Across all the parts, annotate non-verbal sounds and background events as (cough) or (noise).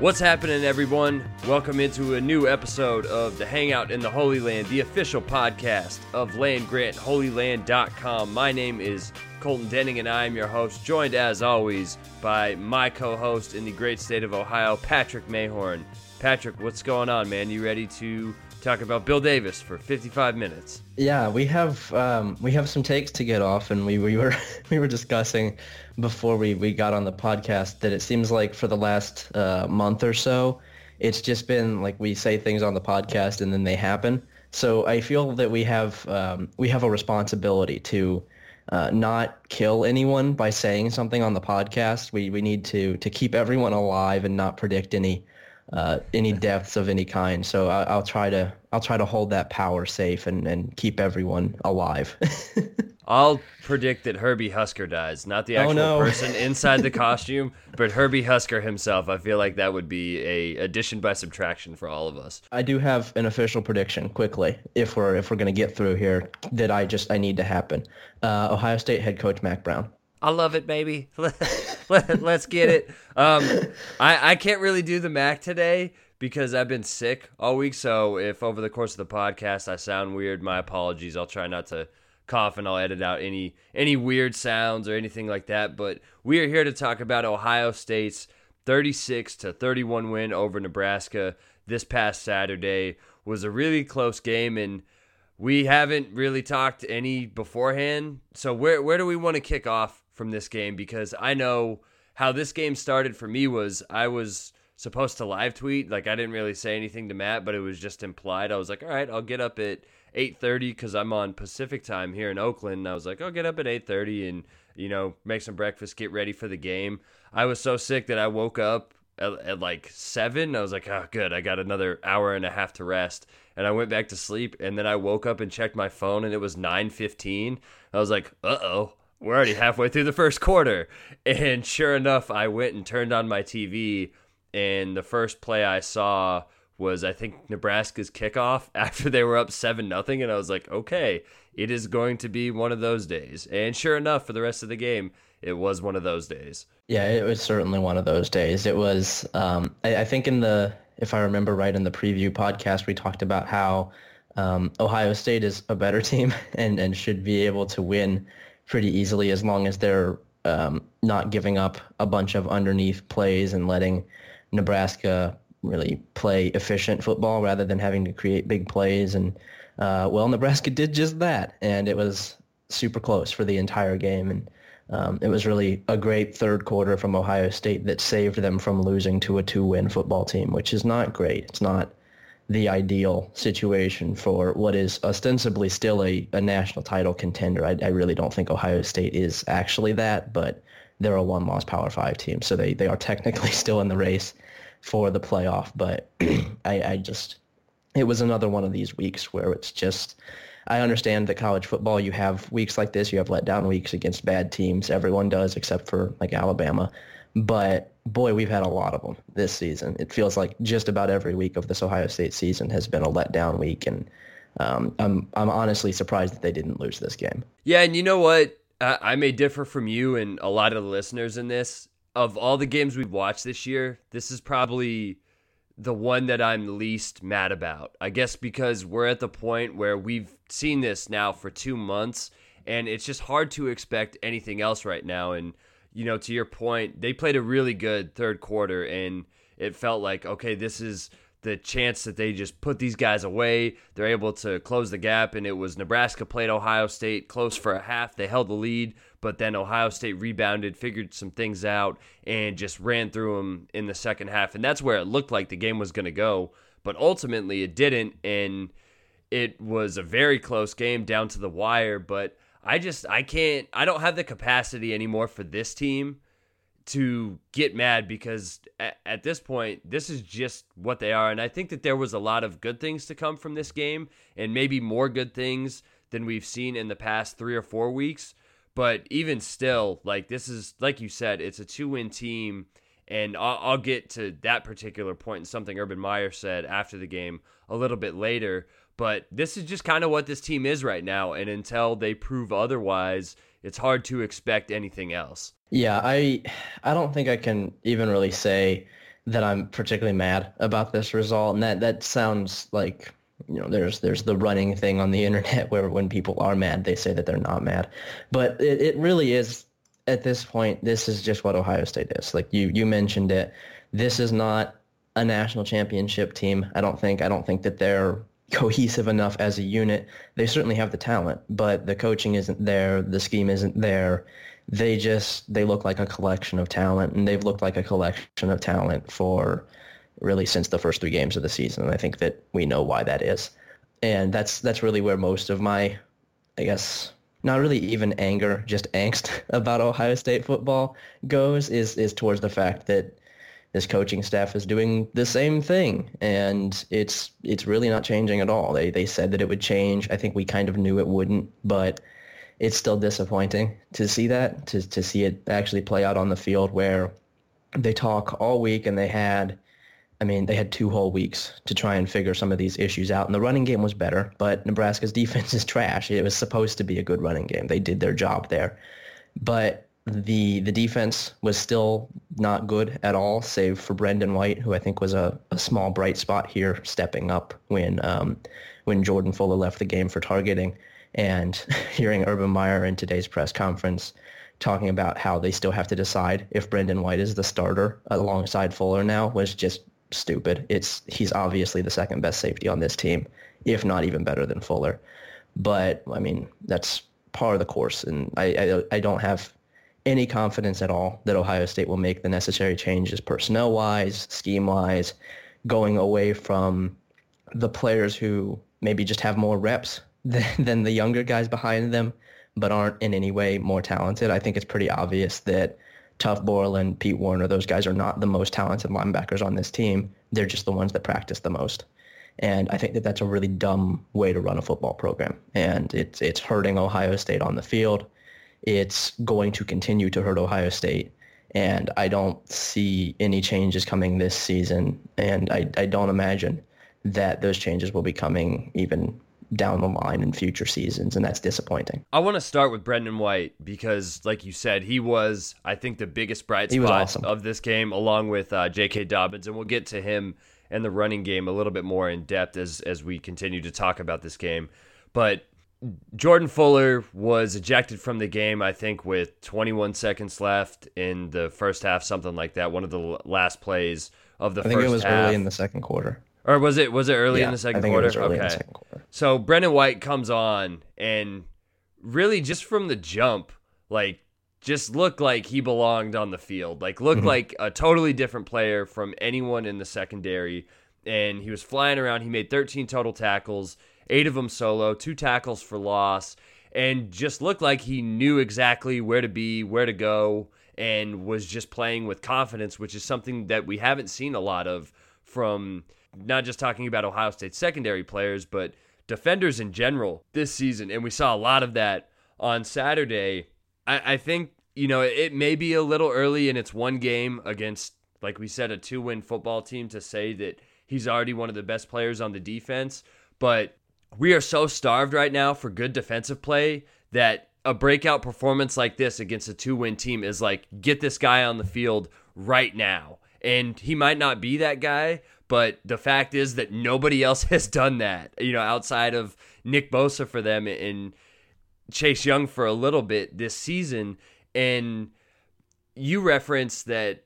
What's happening, everyone? Welcome into a new episode of the Hangout in the Holy Land, the official podcast of Land Grant HolyLand.com. My name is Colton Denning, and I am your host, joined as always by my co host in the great state of Ohio, Patrick Mayhorn. Patrick, what's going on, man? You ready to talk about Bill Davis for 55 minutes? Yeah, we have um, we have some takes to get off, and we, we were (laughs) we were discussing before we, we got on the podcast that it seems like for the last uh, month or so, it's just been like we say things on the podcast and then they happen. So I feel that we have um, we have a responsibility to uh, not kill anyone by saying something on the podcast. We we need to to keep everyone alive and not predict any uh, any deaths of any kind. So I, will try to I'll try to hold that power safe and, and keep everyone alive. (laughs) I'll predict that Herbie Husker dies, not the oh, actual oh, no. person (laughs) inside the costume, but Herbie Husker himself. I feel like that would be a addition by subtraction for all of us. I do have an official prediction quickly if we're if we're gonna get through here that I just I need to happen. Uh, Ohio State head coach Mack Brown. I love it, baby. (laughs) Let, us get it. Um, I, I can't really do the Mac today because I've been sick all week. So if over the course of the podcast I sound weird, my apologies. I'll try not to cough and I'll edit out any any weird sounds or anything like that. But we are here to talk about Ohio State's 36 to 31 win over Nebraska this past Saturday. Was a really close game and we haven't really talked any beforehand. So where where do we want to kick off from this game because I know how this game started for me was I was supposed to live tweet. Like I didn't really say anything to Matt but it was just implied. I was like all right I'll get up at 8:30 cuz I'm on Pacific time here in Oakland. And I was like I'll get up at 8:30 and you know make some breakfast get ready for the game. I was so sick that I woke up at, at like 7 I was like oh good I got another hour and a half to rest. And I went back to sleep and then I woke up and checked my phone and it was 9:15 I was like uh-oh we're already halfway through the first quarter. And sure enough, I went and turned on my TV, and the first play I saw was I think Nebraska's kickoff (laughs) after they were up seven nothing, and I was like, okay, it is going to be one of those days. And sure enough, for the rest of the game, it was one of those days. Yeah, it was certainly one of those days. It was, um, I, I, think in the, if I remember right, in the preview podcast, we talked about how um, Ohio State is a better (laughs) team and and should be able to win pretty easily as long as they're um, not giving up a bunch of underneath plays and letting Nebraska really play efficient football rather than having to create big plays. And uh, well, Nebraska (laughs) did just that, and it was super close for the entire game. And um, it was really a great third quarter from Ohio State that saved them from losing to a two-win football team, which is not great. It's not the ideal situation for what is ostensibly still a, a national title contender. I, I, really don't think Ohio State is actually that, but they're a one-loss Power Five team, so they, they are technically (laughs) still in the race for the playoff. But (clears throat) I, I just, it was another one of these weeks where it's just, I understand that college football, you have weeks like this, you have letdown weeks against bad teams. Everyone does except for like Alabama. But boy, we've had a lot of them this season. It feels like just about every week of this Ohio State season has been a letdown week, and um, I'm I'm honestly surprised that they didn't lose this game. Yeah, and you know what? I, I may differ from you and a lot of the listeners in this. Of all the games we've watched this year, this is probably the one that I'm least mad about. I guess because we're at the point where we've seen this now for two months, and it's just hard to expect anything else right now. And you know, to your point, they played a really good third quarter, and it felt like, okay, this is the chance that they just put these guys away. They're able to close the gap, and it was Nebraska played Ohio State close for a half. They held the lead, but then Ohio State rebounded, figured some things out, and just ran through them in the second half. And that's where it looked like the game was going to go, but ultimately it didn't, and it was a very close game down to the wire. But I just I can't I don't have the capacity anymore for this team to get mad because at, at, this point this is just what they are. And I think that there was a lot of good things to come from this game and maybe more good things than we've seen in the past 3 or 4 weeks. But even still like this is like you said it's a two-win team. And I'll, I'll get to that particular point and something Urban Meyer said after the game a little bit later but this is just kind of what this team is right now. And until they prove otherwise, it's hard to expect anything else. Yeah, I I don't think I can even really say that I'm particularly mad about this result, and that that sounds like you know there's there's the running thing on the (laughs) internet where when people are mad they say that they're not mad, but it, it really is at this point this is just what Ohio State is. Like you you mentioned it, this is not a national championship team. I don't think I don't think that they're cohesive enough as a unit. They certainly have the talent, but the coaching isn't there, the scheme isn't there they just they look like a collection of talent, and they've looked like a collection of talent for really since the first three games of the season. And I think that we know why that is, and that's that's really where most of my, I guess, not really even anger, just (laughs) angst about Ohio State football goes is is towards the fact that this coaching staff is doing the same thing and it's it's really not changing at all. They they said that it would change. I think we kind of knew it wouldn't, but it's still disappointing to see that, to, to see it actually play out on the field where they talk all week and they had, I mean, they had two whole weeks to try and figure some of these issues out. And the running game was better, but Nebraska's (laughs) defense is trash. It was supposed to be a good running game. They did their job there. But the the defense was still not good at all, save for Brendon White, who I think was a, a small bright spot here, stepping up when um, when Jordan Fuller left the game for targeting. And (laughs) hearing Urban Meyer in today's press conference talking about how they still have to decide if Brendon White is the starter alongside Fuller now was just stupid. It's he's obviously the second best safety on this team, if not even better than Fuller. But I mean, that's part of the course, and I, I, I don't have any confidence at all that Ohio State will make the necessary changes personnel wise, scheme wise, going away from the players who maybe just have more reps (laughs) than, than the younger guys behind them, but aren't in any way more talented. I think it's pretty obvious that Tuf Borland, Pete Werner, those guys are not the most talented linebackers on this team. They're just the ones that practice the most. And I think that that's a really dumb way to run a football program. And it's, it's hurting Ohio State on the field. It's going to continue to hurt Ohio State. And I don't see any changes coming this season. And I, I don't imagine that those changes will be coming even down the line in future seasons, and that's disappointing. I want to start with Brendon White because, like you said, he was, I think, the biggest bright spot awesome. of this game, along with uh, J.K. Dobbins, and we'll get to him and the running game a little bit more in depth as as we continue to talk about this game. But Jordan Fuller was ejected from the game, I think, with 21 seconds left in the first half, something like that. One of the last plays of the I think it was half. early in the second quarter. Or was it was it early yeah, in the second I think quarter? It was early okay. in the second quarter. So Brendon White comes on and really just from the jump, like just looked like he belonged on the field. Like looked mm-hmm. like a totally different player from anyone in the secondary. And he was flying around. He made 13 total tackles, eight of them solo, two tackles for loss, and just looked like he knew exactly where to be, where to go, and was just playing with confidence, which is something that we haven't seen a lot of from not just talking about Ohio State secondary players, but defenders in general this season. And we saw a lot of that on Saturday. I, I think, you know, it, it may be a little early in its one game against, like we said, a two win football team to say that he's already one of the best players on the defense. But we are so starved right now for good defensive play that a breakout performance like this against a two win team is like, get this guy on the field right now. And he might not be that guy, but the fact is that nobody (laughs) else has done that, you know, outside of Nick Bosa for them and Chase Young for a little bit this season. And you referenced that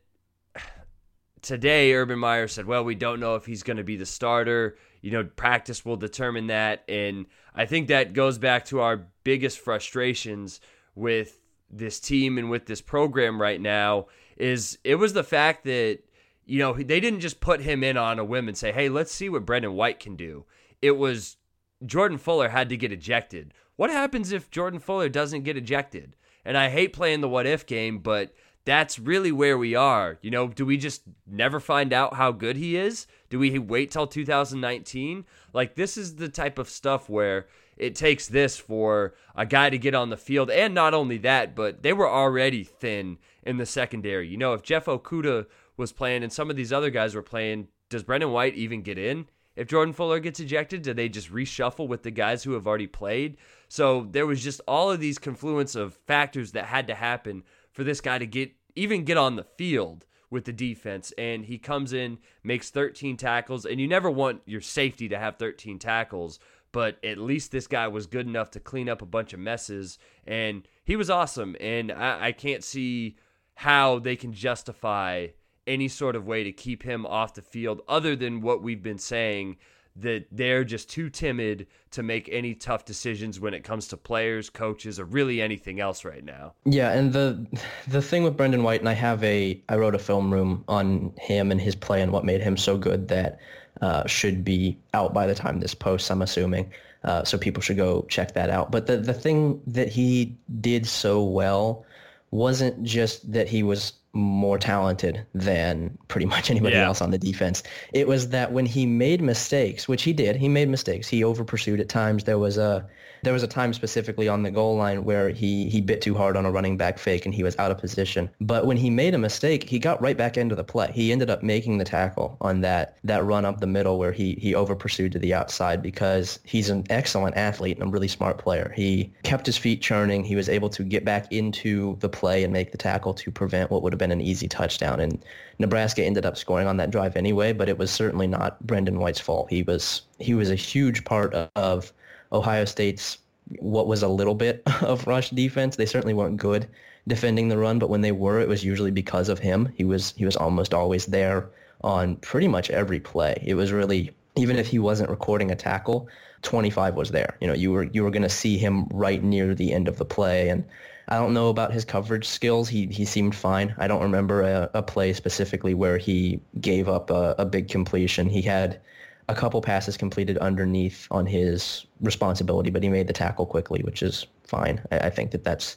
(sighs) today Urban Meyer said, well, we don't know if he's going to be the starter. You know, practice will determine that. And I think that goes back to our biggest frustrations with this team and with this program right now is it was the fact that you know, they didn't just put him in on a whim and say, hey, let's see what Brendon White can do. It was Jordan Fuller had to get ejected. What happens if Jordan Fuller doesn't get ejected? And I hate playing the what if game, but that's really where we are. You know, do we just never find out how good he is? Do we wait till 2019? Like, this is the type of stuff where it takes this for a guy to get on the field. And not only that, but they were already thin in the secondary. You know, if Jeff Okudah was playing and some of these other guys were playing, does Brendon White even get in? If Jordan Fuller gets ejected, do they just reshuffle with the guys who have already played? So there was just all of these confluence of factors that had to happen for this guy to get even get on the field with the defense. And he comes in, makes 13 tackles, and you never want your safety to have 13 tackles, but at least this guy was good enough to clean up a bunch of messes. And he was awesome. And I, I can't see how they can justify any sort of way to keep him off the field other than what we've been saying that they're just too timid to make any tough decisions when it comes to players, coaches, or really anything else right now. Yeah, and the the thing with Brendon White, and I have a I wrote a film room on him and his play and what made him so good that uh, should be out by the time this posts. I'm assuming, uh, so people should go check that out. But the the thing that he did so well wasn't just that he was more talented than pretty much anybody yeah. else on the defense. It was that when he made mistakes, which he did, he made mistakes. He over pursued at times. There was a there was a time specifically on the goal line where he he bit too hard on a running back fake and he was out of position. But when he made a mistake, he got right back into the play. He ended up making the tackle on that that run up the middle where he he over pursued to the outside because he's an excellent athlete and a really smart player. He kept his feet churning. He was able to get back into the play and make the tackle to prevent what would have been an easy touchdown. And Nebraska ended up scoring on that drive anyway, but it was certainly not Brendon White's fault. He was he was a huge part of Ohio State's what was a little bit (laughs) of rush defense. They certainly weren't good defending the run, but when they were, it was usually because of him. He was he was almost always there on pretty much every play. It was really even if he wasn't recording a tackle, 25 was there. You know, you were you were going to see him right near the end of the play and I don't know about his coverage skills. He he seemed fine. I don't remember a, a play specifically where he gave up a, a big completion. He had a couple passes completed underneath on his responsibility, but he made the tackle quickly, which is fine. I, I, think that that's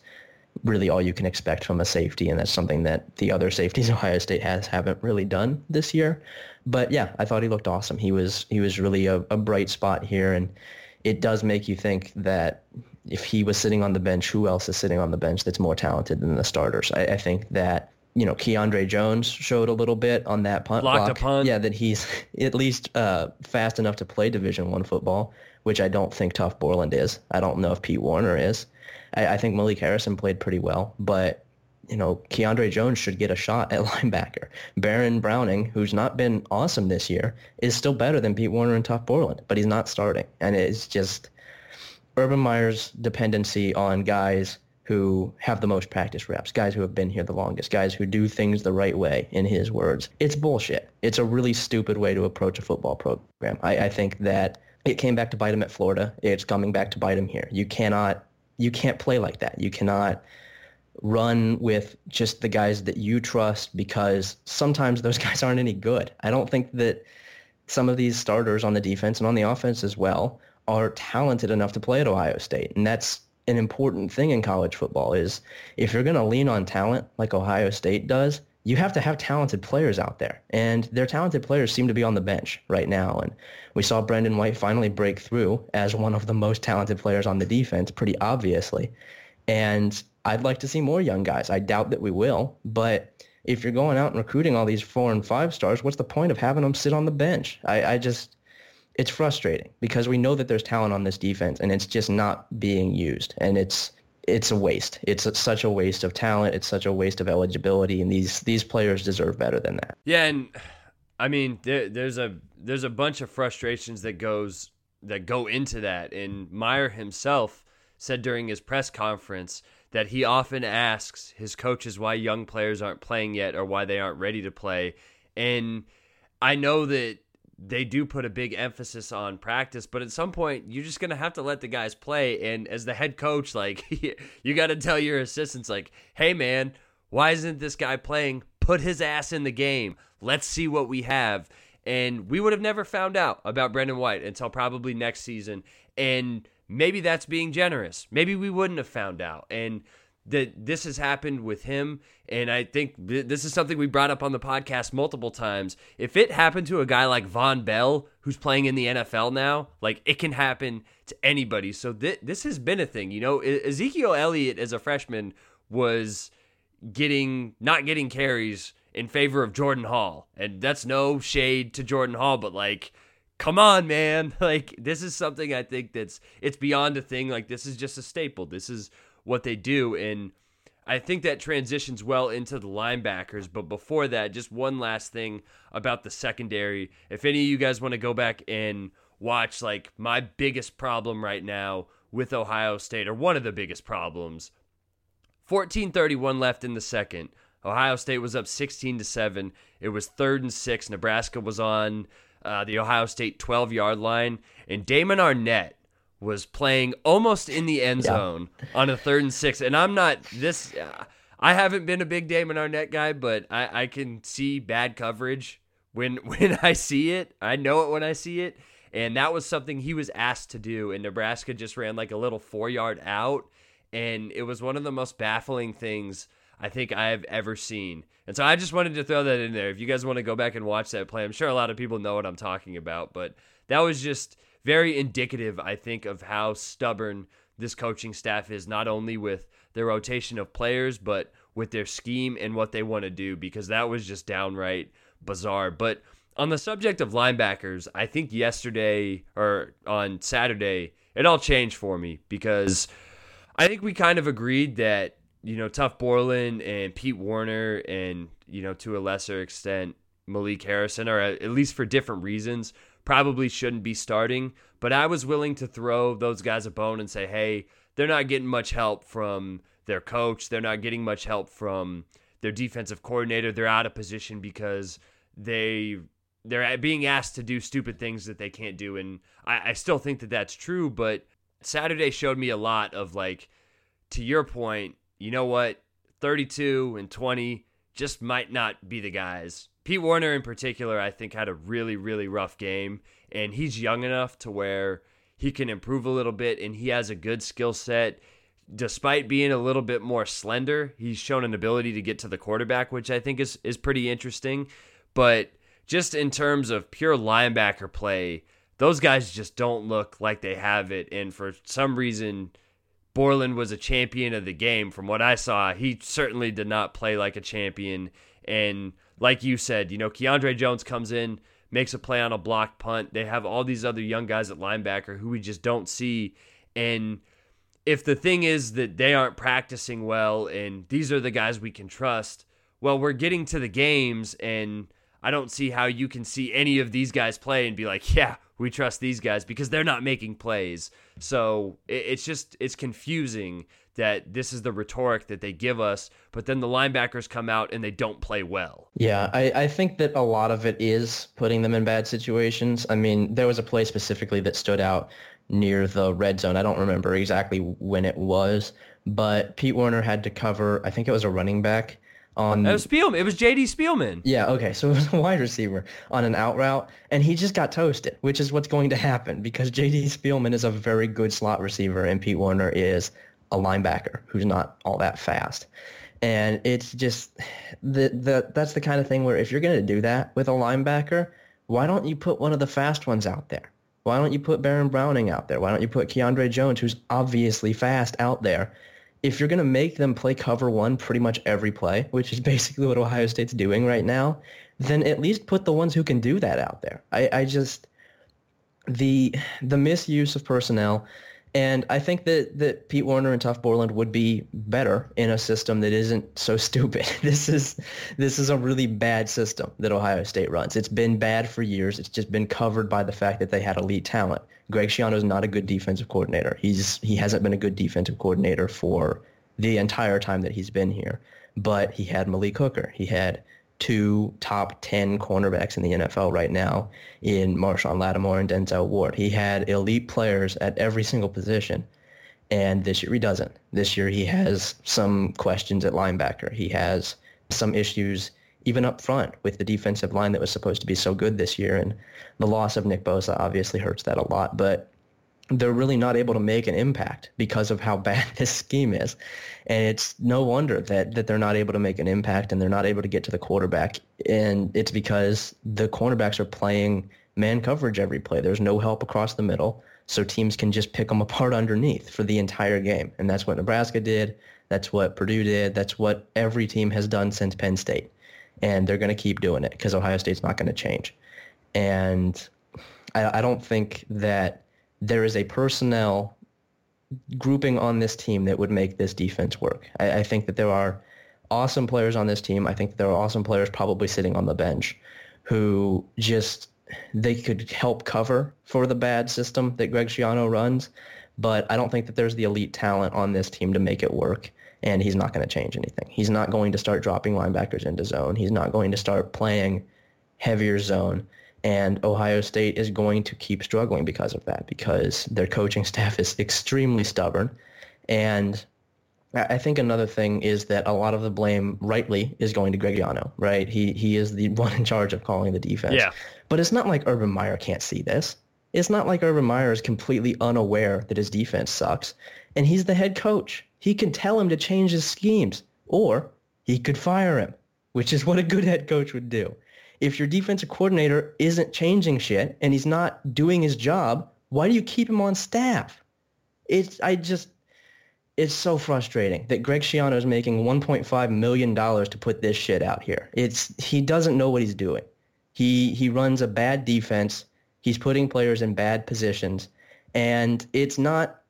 really all you can expect from a safety, and that's something that the other safeties (laughs) Ohio State has haven't really done this year. But yeah, I thought he looked awesome. He was he was really a, a bright spot here, and it does make you think that if he was sitting on the bench, who else is sitting on the bench that's more talented than the starters? I, I think that you know, Keandre Jones showed a little bit on that punt Blocked block. A punt. Yeah, that he's (laughs) at least uh, fast enough to play Division One football, which I don't think Tuf Borland is. I don't know if Pete Werner is. I, I think Malik Harrison played pretty well, but you know, Keandre Jones should get a shot at (laughs) linebacker. Baron Browning, who's not been awesome this year, is still better than Pete Werner and Tuf Borland, but he's not starting. And it's just Urban Meyer's dependency on guys who have the most practice reps, guys who have been here the longest, guys who do things the right way, in his words. It's bullshit. It's a really stupid way to approach a football program. I, I think that it came back to bite him at Florida. It's coming back to bite him here. You cannot, you can't play like that. You cannot run with just the guys that you trust because sometimes those (laughs) guys aren't any good. I don't think that some of these starters on the defense and on the offense as well are talented enough to play at Ohio State. And that's an important thing in college football is if you're going to lean on talent like Ohio State does, you have to have talented players out there. And their talented players seem to be on the bench right now. And we saw Brendon White finally break through as one of the most talented players on the defense, pretty obviously. And I'd like to see more young guys. I doubt that we will, but if you're going out and recruiting all these four and five stars, what's the point of having them sit on the bench? I, I just it's frustrating because we know that there's talent on this defense and it's just not being used and it's it's a waste. It's a, such a waste of talent. It's such a waste of eligibility, and these these players deserve better than that. Yeah, and I mean, there, there's a there's a bunch of frustrations that goes that go into that. And Meyer himself said during his press conference that he often asks his coaches why young players aren't playing yet or why they aren't ready to play. And I know that they do put a big emphasis on practice, but at some point you're just gonna have to let the guys play. And as the head coach, like (laughs) you got to tell your assistants, like, "Hey, man, why isn't this guy playing? Put his ass in the game. Let's see what we have." And we would have never found out about Brendon White until probably next season. And maybe that's being generous. Maybe we wouldn't have found out. And that this has happened with him. And I think th- this is something we brought up on the podcast multiple times. If it happened to a guy like Vonn Bell, who's playing in the NFL now, like it can happen to anybody. So th- this has been a thing. You know, Ezekiel Elliott as a freshman was getting not getting carries in favor of Jordan Hall. And that's no shade to Jordan Hall, but like come on man (laughs) like this is something i think that's it's beyond a thing like this is just a staple this is what they do. And I think that transitions well into the linebackers. But before that, just one last thing about the secondary. If any of you guys want to go back and watch, like, my biggest problem right now with Ohio State, or one of the biggest problems, 14:31 left in the second. Ohio State was up 16 to 7. It was third and 6. Nebraska was on uh, the Ohio State 12-yard line and Damon Arnette was playing almost in the end zone yeah. on a third and 6. And I'm not this uh, I haven't been a big Damon Arnette guy, but I, I can see bad coverage when (laughs) when I see it. I know it when I see it. And that was something he was asked to do. And Nebraska just ran like a little four yard out. And it was one of the most baffling things I think I have ever seen. And so I just wanted to throw that in there. If you guys want to go back and watch that play, I'm sure a lot of people know what I'm talking about, but that was just very indicative, I think, of how stubborn this coaching staff is, not only with their rotation of players, but with their scheme and what they want to do, because that was just downright bizarre. But on the subject of linebackers, I think yesterday or on Saturday, it all changed for me because I think we kind of agreed that you know, Tuf Borland and Pete Werner and, you know, to a lesser extent, Malik Harrison, or at least for different reasons, probably shouldn't be starting. But I was willing to throw those guys a bone and say, hey, they're not getting much help from their coach. They're not getting much help from their defensive coordinator. They're out of position because they they're being asked to do stupid things that they can't do. And I, I still think that that's true. But Saturday showed me a lot of like, to your point, you know what? 32 and 20 just might not be the guys. Pete Werner in particular, I think had a really, really rough game, and he's young enough to where he can improve a little bit, and he has a good skill set. Despite being a little bit more slender, he's shown an ability to get to the quarterback, which I think is is pretty interesting. But just in terms of pure linebacker play, those guys just don't look like they have it, and for some reason Borland was a champion of the game. From what I saw, he certainly did not play like a champion. And like you said, you know, Keandre Jones comes in, makes a play on a block punt. They have all these other young guys at linebacker who we just don't see. And if the thing is that they aren't practicing well and these are the guys we can trust, well, we're getting to the games and I don't see how you can see any of these guys play and be like, (laughs) yeah, we trust these guys because they're not making plays. So it's just it's confusing that this is the rhetoric that they give us, but then the linebackers come out and they don't play well. Yeah, I, I think that a lot of it is putting them in bad situations. I mean, there was a play specifically that stood out near the red zone. I don't remember exactly when it was, but Pete Werner had to cover, I think it was a running back on it was Spielman. It was JD Spielman. Yeah, okay. So it was a (laughs) wide receiver on an out route, and he just got toasted, which is what's going to happen because JD Spielman is a very good slot receiver, and Pete Werner is a linebacker who's not all that fast. And it's just the the that's the kind of thing where if you're going to do that with a linebacker, why don't you put one of the fast ones out there? Why don't you put Baron Browning out there? Why don't you put Keandre Jones, who's obviously fast, out there? if you're going to make them play cover one pretty much every play, which is (laughs) basically what Ohio State's doing right now, then at least put the ones who can do that out there. I, I just the the misuse of personnel and I think that, that Pete Werner and Tuf Borland would be better in a system that isn't so (laughs) stupid. This is this is a really bad system that Ohio State runs. It's been bad for years. It's just been covered by the fact that they had elite talent. Greg Schiano is not a good defensive coordinator. He's he hasn't been a good defensive coordinator for the entire time that he's been here. But he had Malik Hooker. He had two top 10 cornerbacks in the NFL right now in Marshon Lattimore and Denzel Ward. He had elite players at every single position. And this year he doesn't. This year he has some questions at linebacker. He has some issues even up front with the defensive line that was supposed to be so good this year. And the loss of Nick Bosa obviously hurts that a lot. But they're really not able to make an impact because of how (laughs) bad this scheme is. And it's no wonder that, that they're not able to make an impact and they're not able to get to the quarterback. And it's because the cornerbacks are playing man coverage every play. There's no help across the middle. So teams can just pick them apart underneath for the entire game. And that's what Nebraska did. That's what Purdue did. That's what every team has done since Penn State and they're going to keep doing it because Ohio State's not going to change. And I, I don't think that there is a personnel grouping on this team that would make this defense work. I, I think that there are awesome players on this team. I think there are awesome players probably sitting on the bench who just they could help cover for the bad system that Greg Schiano runs, but I don't think that there's the elite talent on this team to make it work. And he's not going to change anything. He's not going to start dropping linebackers into zone. He's not going to start playing heavier zone. And Ohio State is going to keep struggling because of that, because their coaching (laughs) staff is extremely stubborn. And I think another thing is that a lot of the blame, rightly, is going to Greg Schiano, right? He he is the (laughs) one in charge of calling the defense. Yeah. But it's not like Urban Meyer can't see this. It's not like Urban Meyer is completely unaware that his defense sucks. And he's the head coach. He can tell him to change his schemes, or he could fire him, which is what a good head coach would do. If your defensive coordinator isn't changing shit and he's not doing his job, why do you keep him on staff? It's I just it's so frustrating that Greg Schiano is making 1.5 million dollars to put this shit out here. It's he doesn't know what he's doing. He he runs a bad defense. He's putting players in bad positions, and it's not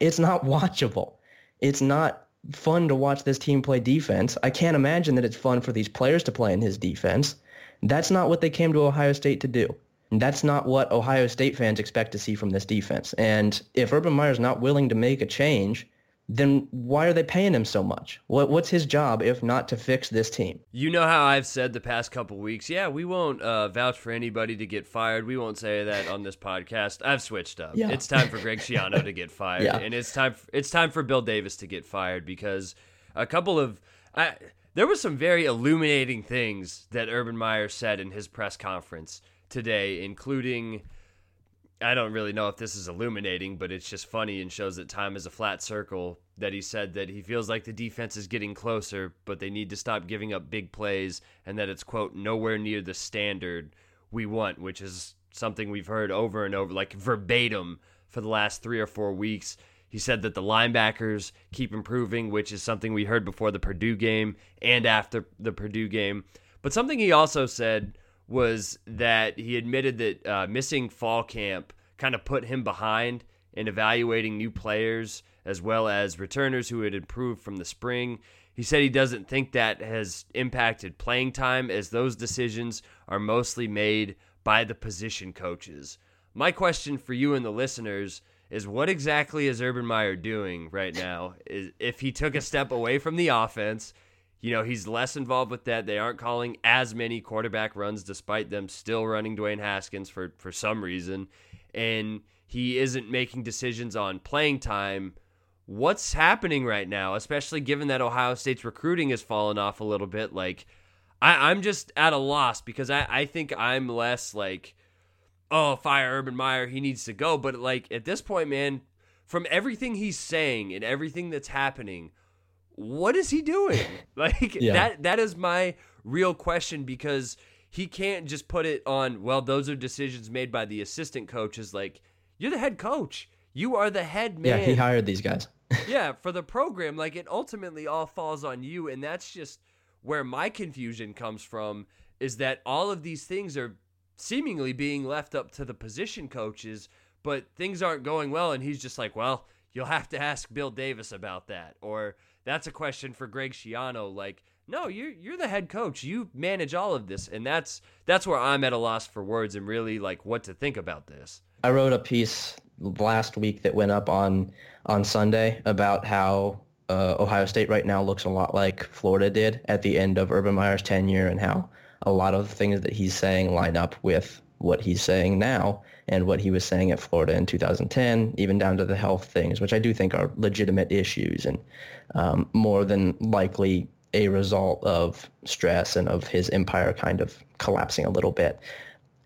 it's not (laughs) watchable. It's not fun to watch this team play defense. I can't imagine that it's fun for these players to play in his defense. That's not what they came to Ohio State to do. That's not what Ohio State fans expect to see from this defense. And if Urban Meyer's not willing to make a change, then why are they paying him so much? What, what's his job if not to fix this team? You know how I've said the past couple weeks, yeah, we won't uh, vouch for anybody to get fired. We won't say that on this podcast. I've switched up. Yeah. It's time for Greg Schiano to get (laughs) fired, yeah. and it's time it's time for Bill Davis to get fired because a couple of I, there were some very illuminating things that Urban Meyer said in his press conference today, including I don't really know if this is illuminating, but it's just funny and shows that time is a flat circle. That he said that he feels like the defense is getting closer, but they need to stop giving up big plays, and that it's, quote, nowhere near the standard we want, which is something we've heard over and over, like verbatim for the last three or four weeks. He said that the linebackers keep improving, which is something we heard before the Purdue game and after the Purdue game. But something he also said was that he admitted that uh, missing fall camp kind of put him behind in evaluating new players as well as returners who had improved from the spring. He said he doesn't think that has impacted playing time as those decisions are mostly made by the position coaches. My question for you and the listeners is what exactly is Urban Meyer doing right now? Is if he took a step away from the offense you know, he's less involved with that. They aren't calling as many quarterback runs despite them still running Dwayne Haskins for, for some reason. And he isn't making decisions on playing time. What's happening right now, especially given that Ohio State's recruiting has fallen off a little bit? Like, I, I'm just at a loss because I, I think I'm less like, oh, fire Urban Meyer, he needs to go. But like at this point, man, from everything he's saying and everything that's happening, what is he doing? (laughs) Like yeah. that that is my real question because he can't just put it on, well, those are decisions made by the assistant coaches like you're the head coach. You are the head man. Yeah, he hired these guys. (laughs) yeah, for the program, like it ultimately all falls on you and that's just where my confusion comes from is that all of these things are seemingly being left up to the position coaches, but things aren't going well and he's just like, "Well, you'll have to ask Bill Davis about that." Or that's a question for Greg Schiano. Like, no, you're you're the head coach. You manage all of this, and that's that's where I'm at a loss for words and really like what to think about this. I wrote a piece last week that went up on on Sunday about how uh, Ohio State right now looks a lot like Florida did at the end of Urban Meyer's tenure, and how a lot of the things that he's saying line up with what he's saying now and what he was saying at Florida in 2010, even down to the health things, which I do think are legitimate issues and um, more than likely a result of stress and of his empire kind of collapsing a little bit.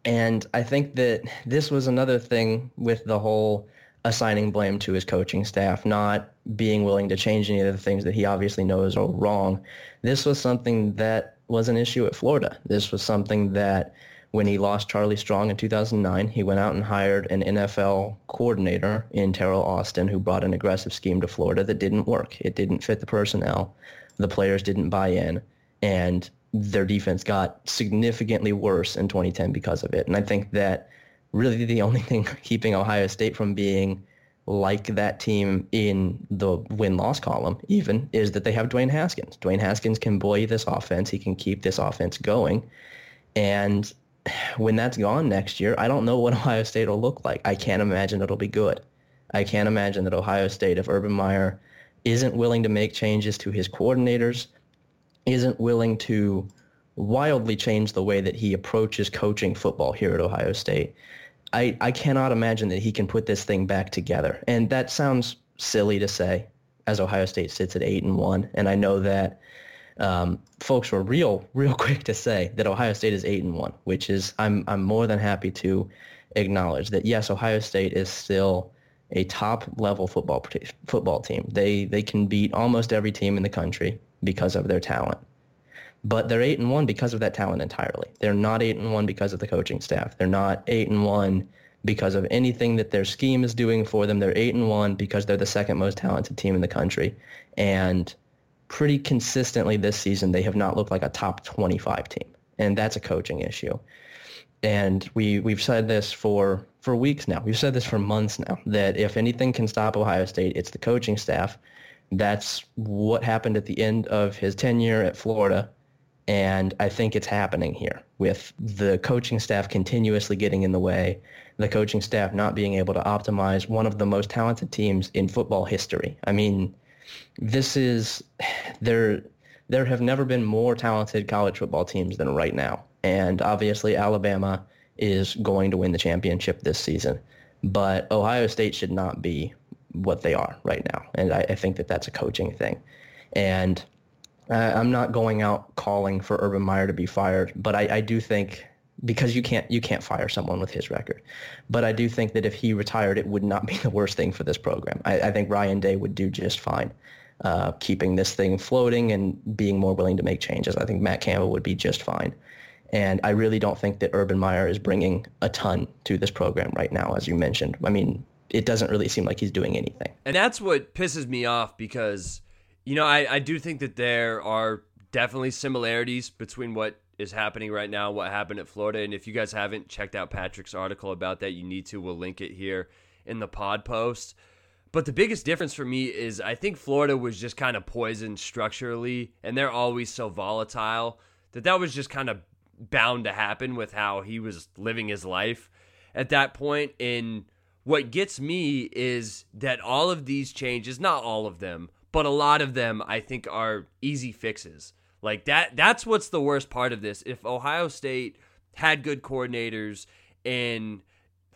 And I think that this was another thing with the whole assigning blame to his coaching staff, not being willing to change any of the things that he obviously knows are wrong. This was something that was an issue at Florida. This was something that when he lost Charlie Strong in 2009, he went out and hired an NFL coordinator in Teryl Austin who brought an aggressive scheme to Florida that didn't work. It didn't fit the personnel. The players didn't buy in. And their defense got significantly worse in 2010 because of it. And I think that really the only thing (laughs) keeping Ohio State from being like that team in the win-loss column even is that they have Dwayne Haskins. Dwayne Haskins can buoy this offense. He can keep this offense going. And when that's gone next year, I don't know what (laughs) Ohio State will look like. I can't imagine it'll be good. I can't imagine that Ohio State, if Urban Meyer isn't willing to make changes to his coordinators, isn't willing to wildly change the way that he approaches coaching football here at Ohio State, I, I cannot imagine that he can put this thing back together. And that sounds silly to say as Ohio State sits at eight and one. And I know that um, folks were real, (laughs) real quick to say that Ohio State is eight and one, which is I'm I'm more than happy to acknowledge that yes, Ohio State is still a top level football football team. They they can beat almost every team in the country because of their talent. But they're eight and one because of that talent entirely. They're not eight and one because of the coaching staff. They're not eight and one because of anything that their scheme is doing for them. They're eight and one because they're the second most talented team in the country. And pretty consistently this season, they have not looked like a top 25 team. And that's a coaching issue. And we, we've said this for, for weeks now. We've said this for months now, that if anything can stop Ohio State, it's the coaching staff. That's what happened at the end of his tenure at Florida and I think it's happening here with the coaching staff continuously getting in the way, the coaching staff not being able to optimize one of the most talented teams in football history. I mean, this is (sighs) there there have never been more talented college football teams than right now. And obviously Alabama is going to win the championship this season. But Ohio State should not be what they are right now. And I, I think that that's a coaching thing. And uh, I'm not going out calling for Urban Meyer to be fired, but I, I do think because you can't you can't fire someone with his record. But I do think that if he retired, it would not be the worst thing for this program. I, I think Ryan Day would do just fine, uh, keeping this thing floating and being more willing to make changes. I think Matt Campbell would be just fine. And I really don't think that Urban Meyer is bringing a ton to this program right now, as you mentioned. I mean, it doesn't really seem like he's doing anything. And that's what pisses me off because you know, I, I do think that there are definitely similarities between what is happening right now, what happened at Florida. And if you guys haven't checked out Patrick's article about that, you need to. We'll link it here in the pod post. But the biggest difference for me is I think Florida was just kind of poisoned structurally, and they're always so volatile that that was just kind of bound to happen with how he was living his life at that point. And what gets me is that all of these changes, not all of them, but a lot of them I think are easy fixes. Like that that's what's the worst part of this. If Ohio State had good coordinators and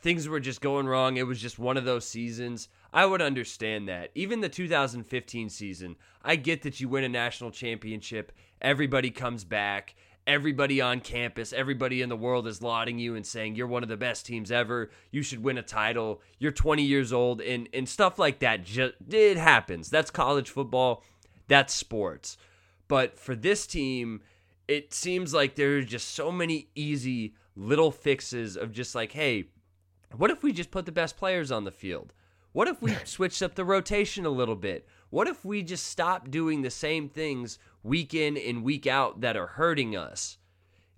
things were just going wrong, it was just one of those seasons, I would understand that. Even the 2015 season, I get that you win a national championship, everybody comes back, everybody on campus, everybody in the world is lauding you and saying you're one of the best teams ever. You should win a title. You're 20 years old and and stuff like that. Just it happens. That's college football. That's sports. But for this team, it seems like there's just so many easy little fixes of just like, hey, what if we just put the best players on the field? What if we (laughs) switched up the rotation a little bit? What if we just stop doing the same things week in and week out that are hurting us?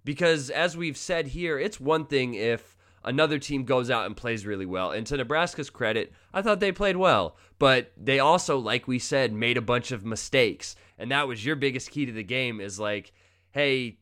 Because as we've said here, it's one thing if another team goes out and plays really well. And to Nebraska's credit, I thought they played well, but they also, like we said, made a bunch of mistakes. And that was your biggest key to the game is like, hey,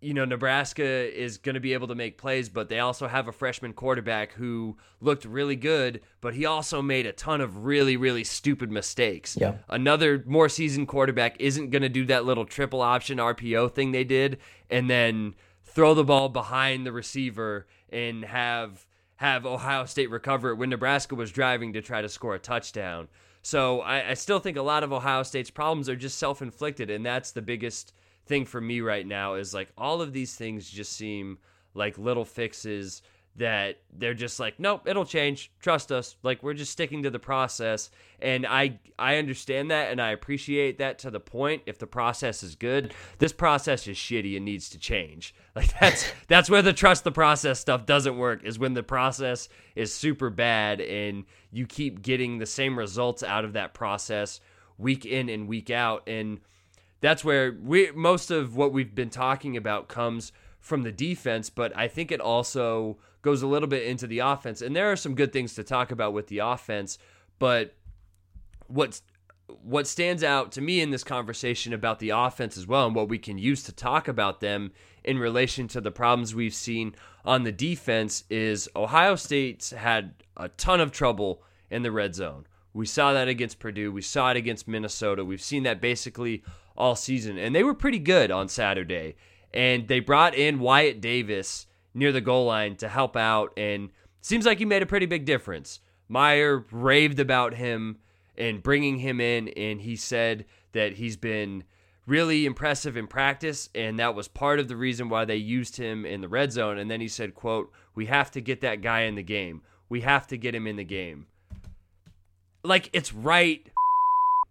you know, Nebraska is going to be able to make plays, but they also have a freshman quarterback who looked really good, but he also made a ton of really, really stupid mistakes. Yeah. Another more seasoned quarterback isn't going to do that little triple option RPO thing they did and then throw the ball behind the receiver and have have Ohio State recover it when Nebraska was driving to try to score a touchdown. So I, I still think a lot of Ohio State's problems are just self inflicted, and that's the biggest – thing for me right now is like all of these things just seem like little fixes that they're just like nope it'll change. Trust us. Like we're just sticking to the process. And i i understand that and i appreciate that to the point. If the process is good this process is shitty and needs to change. (laughs) Like that's that's where the trust the process stuff doesn't work is when the process is super bad and you keep getting the same results out of that process week in and week out. And that's where we most of what we've been talking about comes from the defense, but I think it also goes a little bit into the offense. And there are some good things to talk about with the offense, But what's what stands out to me in this conversation about the offense as well and what we can use to talk about them in relation to the problems we've seen on the defense is Ohio State's had a ton of trouble in the red zone. We saw that against Purdue, we saw it against Minnesota. We've seen that basically all season. And they were pretty good on Saturday. And they brought in Wyatt Davis near the goal line to help out. And seems like he made a pretty big difference. Meyer raved about him and bringing him in, and he said that he's been really impressive in practice. And that was part of the reason why they used him in the red zone. And then he said quote we have to get that guy in the game. We have to get him in the game like it's right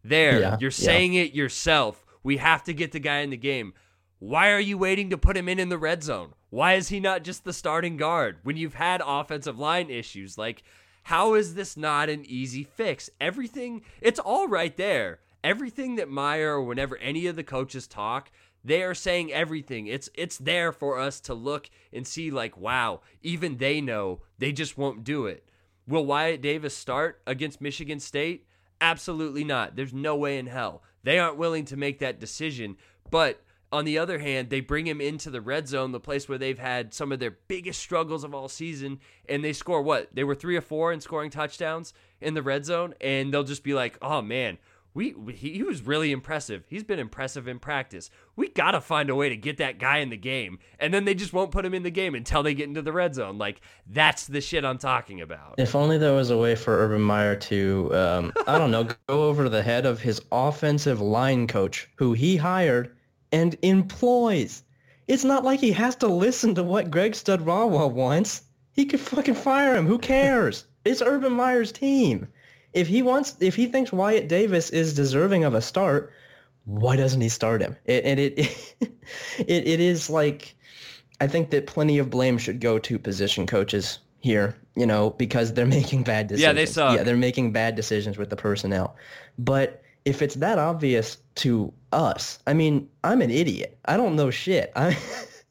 there Yeah, you're yeah. saying it yourself we have to get the guy in the game why are you waiting to put him in in the red zone why is he not just the starting guard when you've had offensive line issues like how is this not an easy fix? Everything, it's all right there. Everything that Meyer or whenever any of the coaches talk, they are saying everything. It's it's there for us to look and see like, wow, even they know. They just won't do it. Will Wyatt Davis start against Michigan State? Absolutely not. There's no way in hell. They aren't willing to make that decision, but on the other hand, they bring him into the red zone, the place where they've had some of their biggest struggles of all season, and they score what? They were three or four in scoring touchdowns in the red zone, and they'll just be like, "Oh man, we, he, he was really impressive. He's been impressive in practice. We gotta find a way to get that guy in the game." And then they just won't put him in the game until they get into the red zone. Like that's the shit I'm talking about. If only there was a way for Urban Meyer to, um, I don't know, (laughs) go over the head of his offensive line coach, who he hired and employs. It's not like he has to listen to what Greg Studrawa wants. He could fucking fire him. Who cares? it's Urban Meyer's team. If he wants, if he thinks Wyatt Davis is deserving of a start, why doesn't he start him? It, and it, (laughs) it, it is like, I think that plenty of blame should go to position coaches here, you know, because they're (laughs) making bad decisions. Yeah, they suck. Yeah, they're making bad decisions with the personnel. But if it's that obvious to us, I mean, I'm an idiot. I don't know shit. I'm,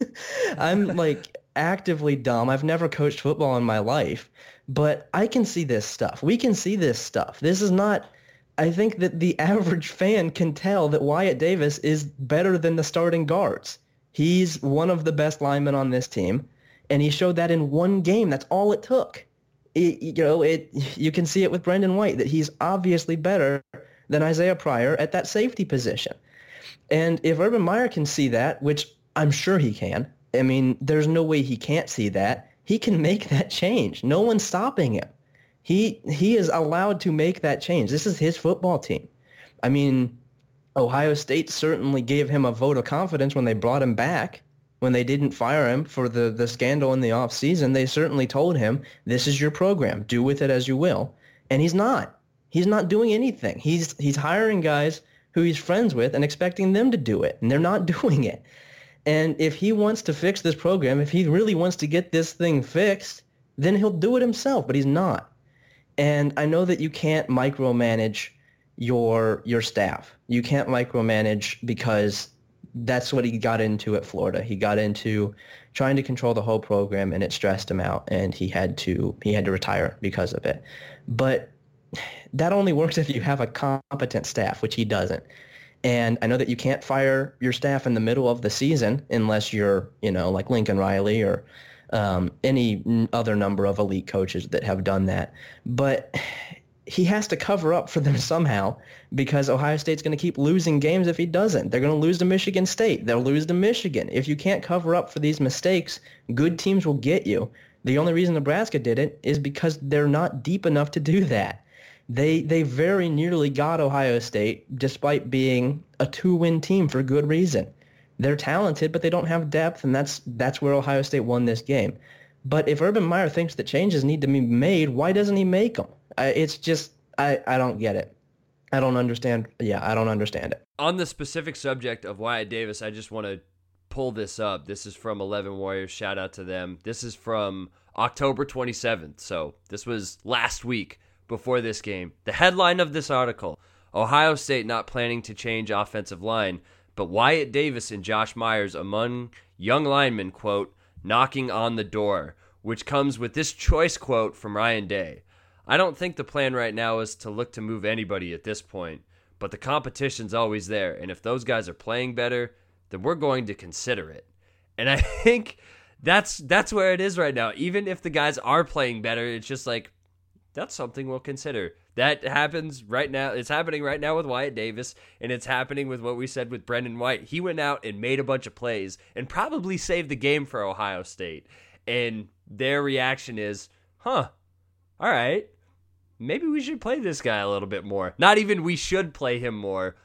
(laughs) I'm like actively dumb. I've never coached football in my life, but I can see this stuff. We can see this stuff. This is not. I think that the (laughs) average fan can tell that Wyatt Davis is better than the starting guards. He's one of the best linemen on this team, and he showed that in one game. That's all it took. It, you know, it. You can see it with Brendon White that he's obviously better than Isaiah Pryor at that safety position. And if Urban Meyer can see that, which I'm sure he can, I mean, there's no way he can't see that. He can make (laughs) that change. No one's stopping him. He he is allowed to make that change. This is his football team. I mean, Ohio State certainly gave him a vote of confidence when they brought him back. When they didn't fire him for the, the scandal in the offseason, they certainly told him, this is your program. Do with it as you will. And he's not. He's not doing anything. He's he's hiring guys who he's friends with and expecting them to do it, and they're not (laughs) doing it. And if he wants to fix this program, if he really wants to get this thing fixed, then he'll do it himself, but he's not. And I know that you can't micromanage your your staff. You can't micromanage because that's what he got into at Florida. He got into trying to control the whole program and it stressed him out and he had to he had to retire because of it. But that only works if you have a competent staff, which he doesn't. And I know that you can't fire your staff in the middle of the season unless you're, you know, like Lincoln Riley or um, any other number of elite coaches that have done that. But he has to cover up for them (laughs) somehow because Ohio State's going to keep losing games if he doesn't. They're going to lose to Michigan State. They'll lose to Michigan. If you can't cover up for these mistakes, good teams will get you. The only reason Nebraska did it is because they're not deep enough to do that. They they very nearly got Ohio State despite being a two-win team for good reason. They're talented, but they don't have depth, and that's that's where Ohio State won this game. But if Urban Meyer thinks that changes need to be made, why doesn't he make them? I, it's just I, I don't get it. I don't understand. Yeah, I don't understand it. On the specific subject of Wyatt Davis, I just want to pull this up. This is from 11 Warriors. Shout out to them. This is from October 27th. So this was last week before this game. The headline of this article Ohio State not planning to change offensive line, but Wyatt Davis and Josh Myers among young linemen, quote, knocking on the door, which comes with this choice quote from Ryan Day. I don't think the plan right now is to look to move anybody at this point, but the competition's always there. And if those guys are playing better, then we're going to consider it. And I (laughs) think that's that's where it is right now. Even if the guys are playing better, it's just like that's something we'll consider. That happens right now. It's happening right now with Wyatt Davis, and it's happening with what we said with Brendon White. He went out and made a bunch of plays and probably saved the game for Ohio State. And their reaction is, huh, all right, maybe we should play this guy a little bit more. Not even we should play him more.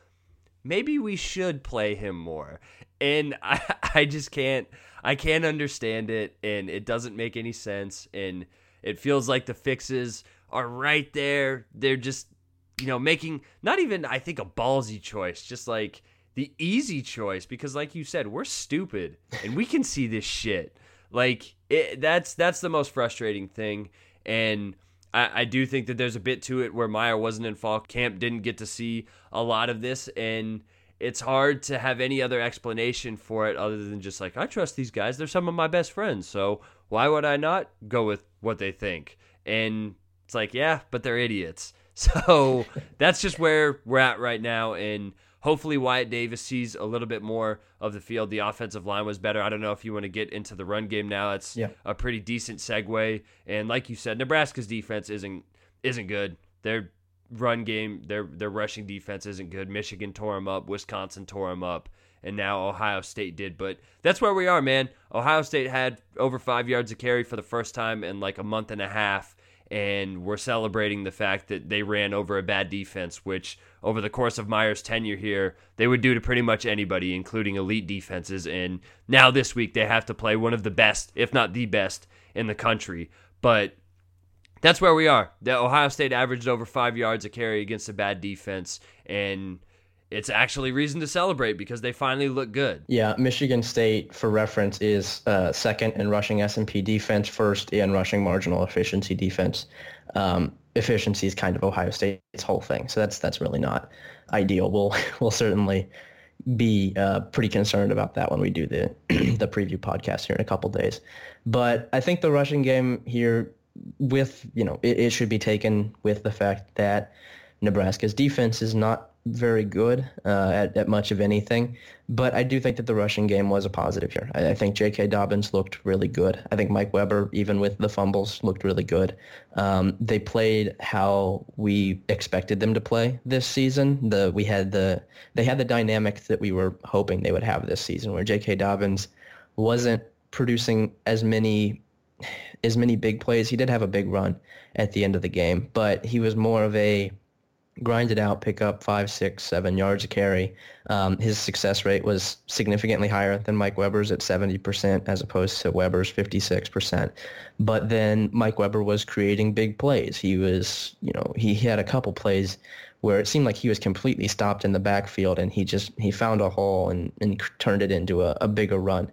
Maybe we should play him more. And (laughs) I, I just can't I can't understand it and it doesn't make any sense and it feels like the fixes are right there. They're just you know making not even I think a ballsy choice, just like the easy choice because like you said, we're stupid and we can see this shit. Like it, that's that's the most frustrating thing and I, I do think that there's a bit to it where Meyer wasn't in fall camp, didn't get to see a lot of this, and it's hard to have any other explanation for it other than just like I trust these guys. They're some of my best friends, so why would I not go with what they think? And it's like, yeah, but they're idiots. (laughs) So that's just where we're at right now, and hopefully Wyatt Davis sees a little bit more of the field. The offensive line was better. I don't know if you want to get into the run game now. It's yeah. a pretty decent segue. And like you said, Nebraska's defense isn't isn't good. Their run game, their their rushing defense isn't good. Michigan tore them up. Wisconsin tore them up. And now Ohio State did, but that's where we are, man. Ohio State had over five yards of carry for the first time in like a month and a half, and we're celebrating the fact that they ran over a bad defense, which over the course of Meyer's tenure here, they would do to pretty much anybody, including elite defenses. And now this week, they have to play one of the best, if not the best, in the country. But that's where we are. The Ohio State averaged over five yards a carry against a bad defense, and it's actually reason to celebrate because they finally look good. Yeah, Michigan State, for reference, is uh, second in rushing S&P defense, first in rushing marginal efficiency defense. Um, efficiency is kind of Ohio State's whole thing, so that's that's really not ideal. We'll (laughs) we'll certainly be uh, pretty concerned about that when we do the (clears throat) the preview podcast here in a couple days. But I think the rushing game here, with you know, it, it should be taken with the fact that Nebraska's defense is not very good uh, at, at much of anything. But I do think that the rushing game was a positive here. I, I, think J.K. Dobbins looked really good. I think Mike Weber, even with the fumbles, looked really good. Um, they played how we expected them to play this season. The we had the they had the dynamic that we were hoping they would have this season, where J.K. Dobbins wasn't producing as many as many big plays. He did have a big run at the end of the game, but he was more of a grind it out, pick up five, six, seven yards a carry. Um, his success rate was significantly higher than Mike Weber's at 70% as opposed to Weber's 56%. But then Mike Weber was creating big plays. He was, you know, he, had a couple plays where it seemed like he was completely stopped in the backfield and he just, he found a hole and, and turned it into a, a bigger run.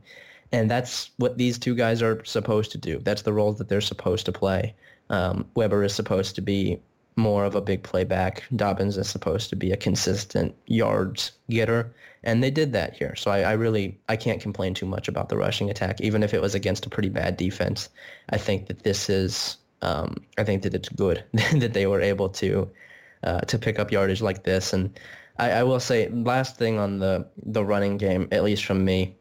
And that's what these two guys are supposed to do. That's the role that they're supposed to play. Um, Weber is supposed to be more of a big playback. Dobbins is supposed to be a consistent yards getter, and they did that here. So I, I, really I can't complain too much about the rushing attack, even if it was against a pretty bad defense. I think that this is um, I think that it's good (laughs) that they were able to uh, to pick up yardage like this. And I, I will say last thing on the the running game, at least from me,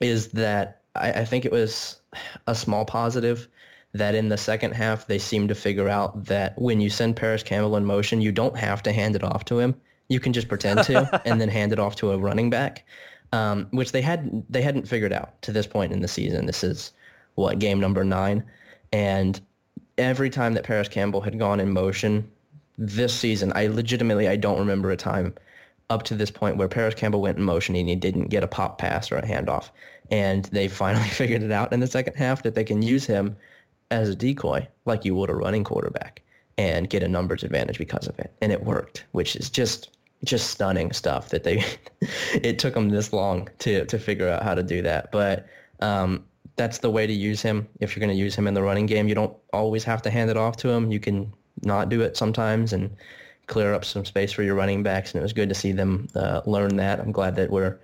is that I, I think it was a small positive that in the second half they seem to figure out that when you send Parris Campbell in motion, you don't have to hand it off to him. You can just pretend to (laughs) and then hand it off to a running back, um, which they had they hadn't figured out to this point in the season. This is what game number nine, and every time that Parris Campbell had gone in motion this season, I legitimately I don't remember a time up to this point where Parris Campbell went in motion and he didn't get a pop pass or a handoff. And they (laughs) finally figured it out in the second half that they can use him as a decoy like you would a running quarterback and get a numbers advantage because of it. And it worked, which is just just stunning stuff that they (laughs) it took them this long to to figure out how to do that. But um, that's the way to use him. If you're going to use him in the running game, you don't always have to hand it off to him. You can not do it sometimes and clear up some space for your running backs. And it was good to see them uh, learn that. I'm glad that we're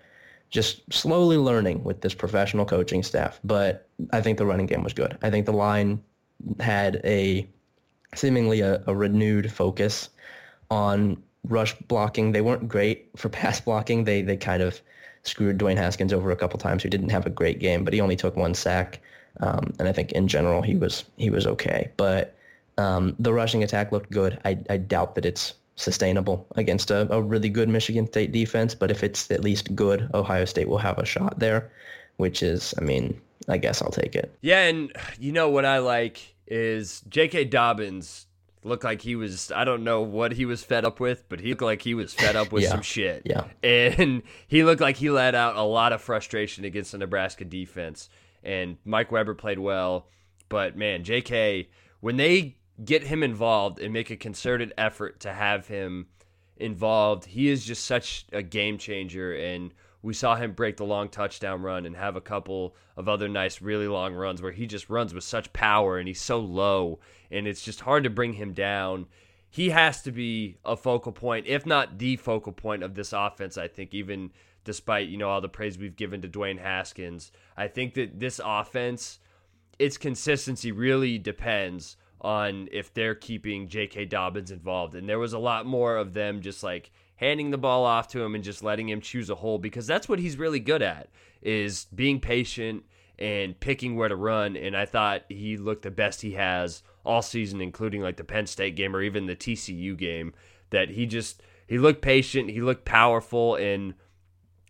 just slowly learning with this professional coaching staff. But I think the running game was good. I think the line had a seemingly a, a renewed focus on rush blocking. They weren't great for (laughs) pass blocking. They they kind of screwed Dwayne Haskins over a couple times, who didn't have a great game, but he only took one sack. Um, and I think in general he was he was okay. But um, the rushing attack looked good. I, I doubt that it's sustainable against a, a really good Michigan State defense, but if it's at least good, Ohio State will have a shot there, which is, I mean, I guess I'll take it. Yeah, and you know what I like is J.K. Dobbins looked like he was I don't know what he was fed up with, but he looked like he was fed up with yeah. some shit. Yeah. And he looked like he let out a lot of frustration against the Nebraska defense. And Mike Weber played well, but man, JK, when they get him involved and make a concerted effort to have him involved, he is just such a game changer and we saw him break the long touchdown run and have a couple of other nice, really long runs where he just runs with such power and he's so low and it's just hard to bring him down. He has to be a focal point, if not the focal point of this offense, I think, even despite, you know, all the praise we've given to Dwayne Haskins. I think that this offense, its consistency really depends on if they're keeping J.K. Dobbins involved. And there was a lot more of them just like handing the ball off to him and just letting him choose a hole because that's what he's really good at is being patient and picking where to run and I thought he looked the best he has all season including like the Penn State game or even the TCU game that he just he looked patient, he looked powerful and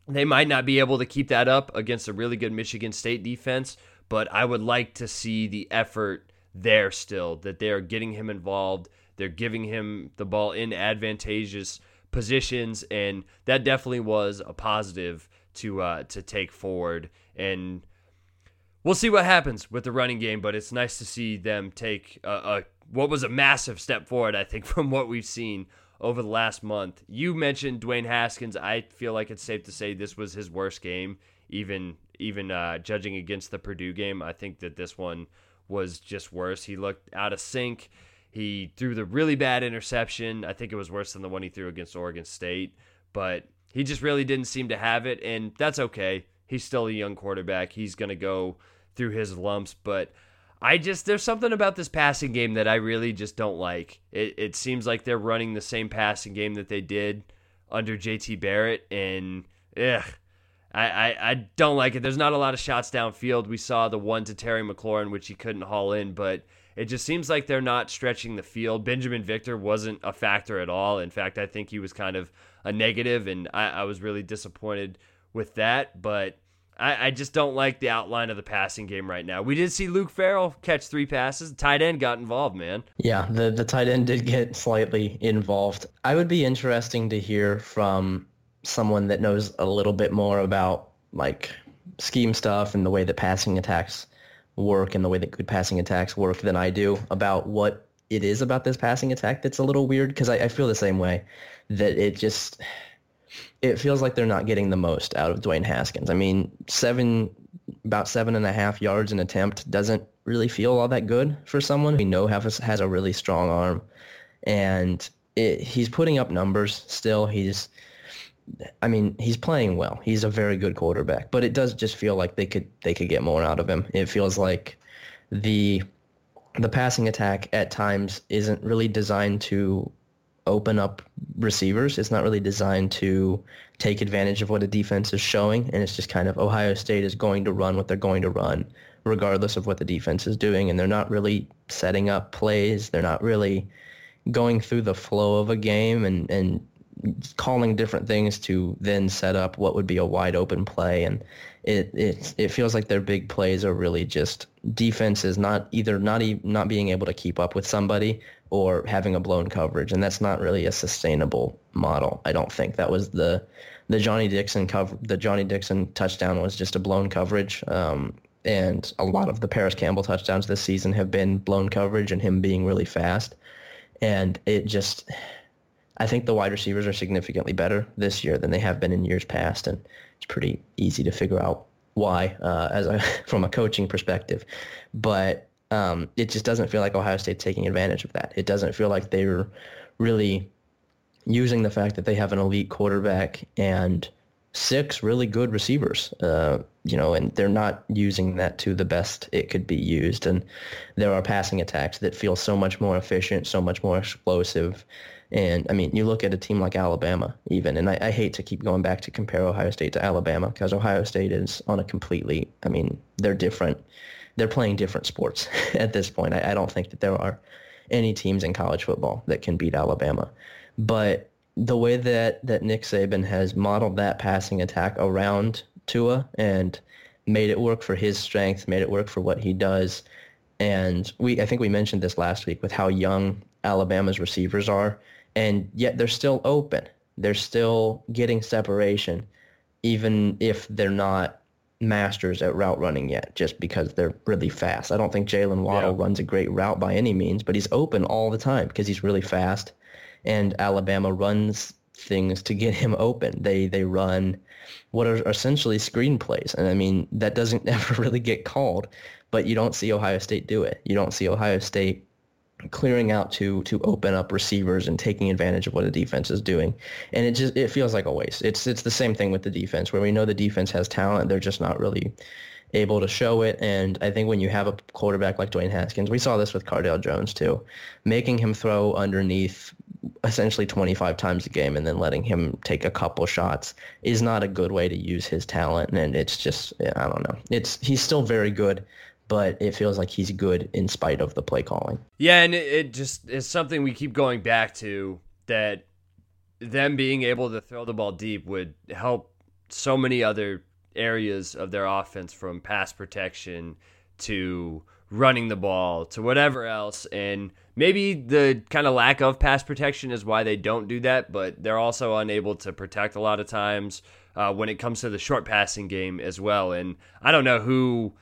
they might not be able to keep that up against a really good Michigan State defense, but I would like to see the effort there still that they are getting him involved, they're giving him the ball in advantageous positions, and that definitely was a positive to uh, to take forward. And we'll see what happens with the running game, but it's nice to see them take a, a what was a massive step forward. I think (laughs) from what we've seen over the last month. You mentioned Dwayne Haskins. I feel like it's safe to say this was his worst game, even even uh, judging against the Purdue game. I think that this one was just worse. He looked out of sync. He threw the really bad interception. I think it was worse than the one he threw against Oregon State, but he just really didn't seem to have it, and that's okay. He's still a young quarterback. He's going to go through his lumps, but I just there's something about this passing game that I really just don't like. It it seems like they're running the same passing game that they did under JT Barrett, and ugh, I, I, I don't like it. There's not a lot of shots downfield. We saw the one to Terry McLaurin, which he couldn't haul in, but it just seems like they're not stretching the field. Binjimen Victor wasn't a factor at all. In fact, I think he was kind of a negative, and I, I was really disappointed with that. But I, I, just don't like the outline of the passing game right now. We did see Luke Farrell catch three passes. The tight end got involved, man. Yeah, the, the tight end did get slightly involved. I would be interesting to hear from someone that knows a little bit more about like scheme stuff and the way that passing attacks work and the way that good passing attacks work than I do about what it is about this passing attack that's a little weird because I, I feel the same way that it just it feels like they're not getting the most out of Dwayne Haskins. I mean, seven about seven and a half yards an attempt doesn't really feel all that good for someone we know has has a really strong arm, and it, he's putting up numbers still. He's I mean, he's playing well. He's a very good quarterback, but it does just feel like they could they could get more out of him. It feels like the the passing attack at times isn't really designed to open up receivers. It's not really designed to take advantage of what a defense is showing, and it's just kind of Ohio State is going to run what they're going to run, regardless of what the defense is doing, and they're not really setting up plays. They're not really going through the flow of a game and and calling different things to then set up what would be a wide open play. And it it it feels like their big plays are really just defenses not either not e- not being able to keep up with somebody or having a blown coverage. And that's not really a sustainable model I don't think. That was the the Johnny Dixon cover the Johnny Dixon touchdown was just a blown coverage. Um, and a lot of the Parris Campbell touchdowns this season have been blown coverage and him being really fast. And it just I think the wide receivers are significantly better this year than they have been in years past, and it's pretty easy to figure out why uh, as a, (laughs) from a coaching perspective. But um, it just doesn't feel like Ohio State's taking advantage of that. It doesn't feel like they're really using the fact that they have an elite quarterback and six really good receivers, uh, you know, and they're not using that to the best it could be used. And there are passing attacks that feel so much more efficient, so much more explosive. And I mean, you look at a team like Alabama, even, and I, I hate to keep going back to compare Ohio State to Alabama because Ohio State is on a completely, I mean, they're different. They're playing different sports (laughs) at this point. I, I don't think that there are any teams in college football that can beat Alabama. But the way that, that Nick Saban has modeled that passing attack around Tua and made it work for his strength, made it work for what he does. And we, I think we mentioned this last week with how young Alabama's receivers are, and yet they're still open. They're still getting separation, even if they're not masters at route running yet, just because they're really fast. I don't think Jaylen Waddle yeah. runs a great route by any means, but he's open all the time because he's really fast and Alabama runs things to get him open. They they run what are essentially screenplays, and I mean that doesn't (laughs) ever really get called, but you don't see Ohio State do it. You don't see Ohio State clearing out to to open up receivers and taking advantage of what the defense is doing. And it just it feels like a waste. It's it's the same thing with the defense where we know the defense has talent, they're just not really able to show it. And I think when you have a quarterback like Dwayne Haskins, we saw this with Cardale Jones too, making him throw underneath essentially 25 times a game and then letting him take a couple shots is not a good way to use his talent. And it's just, I don't know. It's he's still very good, but it feels like he's good in spite of the play calling. Yeah, and it, just is something we keep going back to that them being able to throw the ball deep would help so many other areas of their offense from pass protection to running the ball to whatever else. And maybe the kind of lack of pass protection is why they don't do that, but they're also unable to protect a lot of times uh, when it comes to the short passing game as well. And I don't know who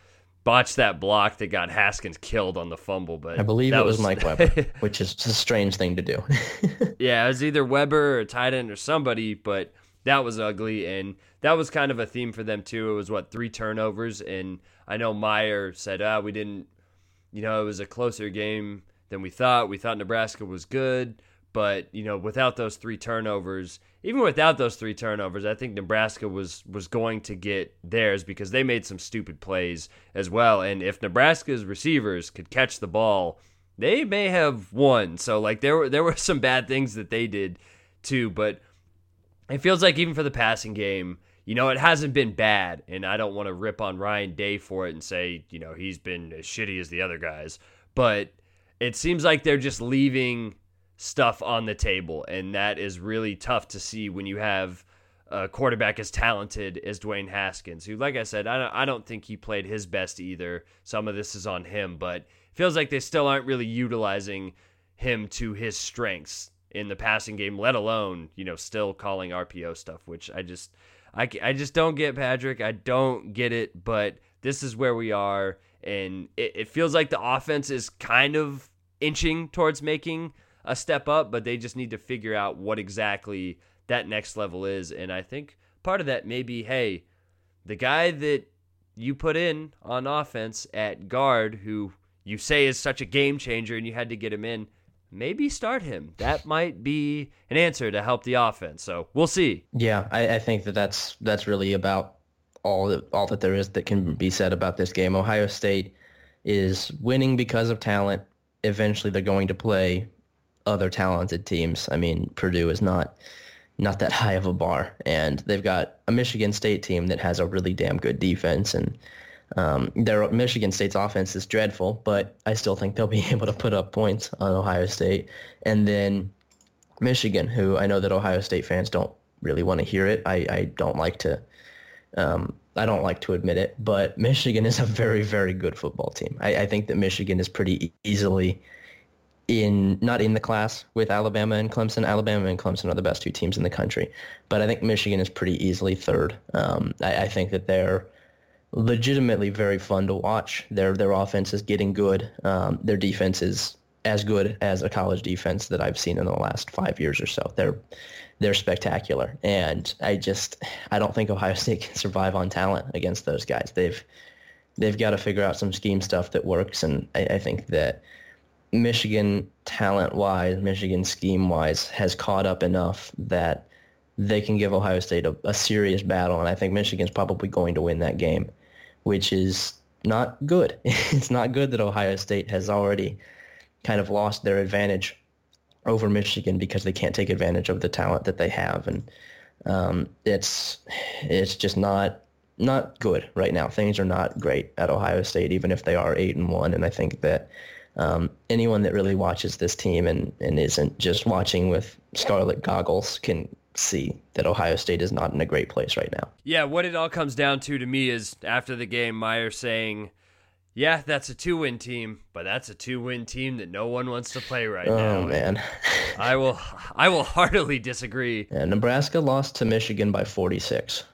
botched that block that got Haskins killed on the fumble, but I believe it was, was Mike (laughs) Weber, which is a strange thing to do. (laughs) yeah, it was either Weber or tight end or somebody, but that was ugly and that was kind of a theme for them too. It was what three turnovers, and I know Meyer said, "Ah, we didn't you know, it was a closer game than we thought. We thought Nebraska was good, but you know, without those three turnovers, even without those three turnovers, I think Nebraska was was going to get theirs because they made some stupid plays as well. And if Nebraska's receivers could catch the ball, they may have won. So like there were there were (laughs) some bad things that they did too, but it feels like even for the passing game, you know, it hasn't been bad, and I don't want to rip on Ryan Day for it and say, you know, he's been as shitty as the other guys, but it seems like they're just leaving stuff on the table, and that is really tough to see when you have a quarterback as talented as Dwayne Haskins, who, like I said, I don't, I don't think he played his best either. Some of this is on him, but feels like they still aren't really utilizing him to his strengths in the passing game, let alone, you know, still calling RPO stuff, which I just I, I just don't get Patrick. I don't get it, but this is where we are. And it, it feels like the offense is kind of inching towards making a step up, but they just need to figure out what exactly that next level is. And I think part of that may be hey, the guy that you put in on offense at guard, who you say is such a game changer and you had to get him in, maybe start him. That might be an answer to help the offense. So we'll see. Yeah, I, I think that that's that's really about all that all that there is that can be said about this game. Ohio State is winning because of talent. Eventually, they're going to play other talented teams. I mean, Purdue is not not that high of a bar, and they've got a Michigan State team that has a really damn good defense and um, their Michigan State's offense is dreadful, but I still think they'll (laughs) be able to put up points on Ohio State. And then Michigan, who I know that Ohio State fans don't really want to hear it. I, I don't like to um, I don't like to admit it, but Michigan is a very, very good football team. I, I think that Michigan is pretty easily in not in the class with Alabama and Clemson. Alabama and Clemson are the best two teams in the country, but I think Michigan is pretty easily third. Um, I, I, think that they're legitimately very fun to watch. Their their offense is getting good. Um, their defense is as good as a college defense that I've seen in the last five years or so. They're they're spectacular, and I just I don't think Ohio (laughs) State can survive on talent against those guys. They've they've got to figure out some scheme stuff that works, and I, I think that Michigan talent wise, Michigan scheme wise, has caught up enough that they can give Ohio State a, a serious battle, and I think Michigan's probably going to win that game, which is not good. (laughs) it's not good that Ohio State has already kind of lost their advantage over Michigan because they can't take advantage of the talent that they have, and um, it's it's just not not good right now. Things are not great at Ohio State, even if they are eight and one. And I think that um, anyone that really watches this team and, and isn't just watching with scarlet goggles can see that Ohio State is not in a great place right now. Yeah, what it all comes down to to me is after the game, Meyer saying, "Yeah, that's a two-win team, but that's a two-win team that no one wants to play right oh, now." Oh man, I will, I will heartily disagree. Yeah, Nebraska lost to Michigan by forty-six.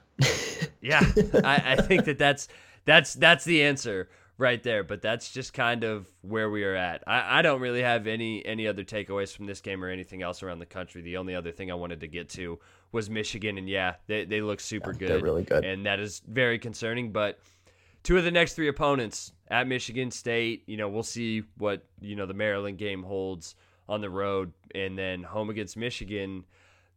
yeah, I, I think that that's that's that's the answer right there. But that's just kind of where we are at. I, I don't really have any any other takeaways from this game or anything else around the country. The only other thing I wanted to get to was Michigan, and yeah, they they look super yeah, good. They're really good, and that is very concerning. But two of the next three opponents at Michigan State, you know, we'll see what you know the Maryland game holds on the road, and then home against Michigan.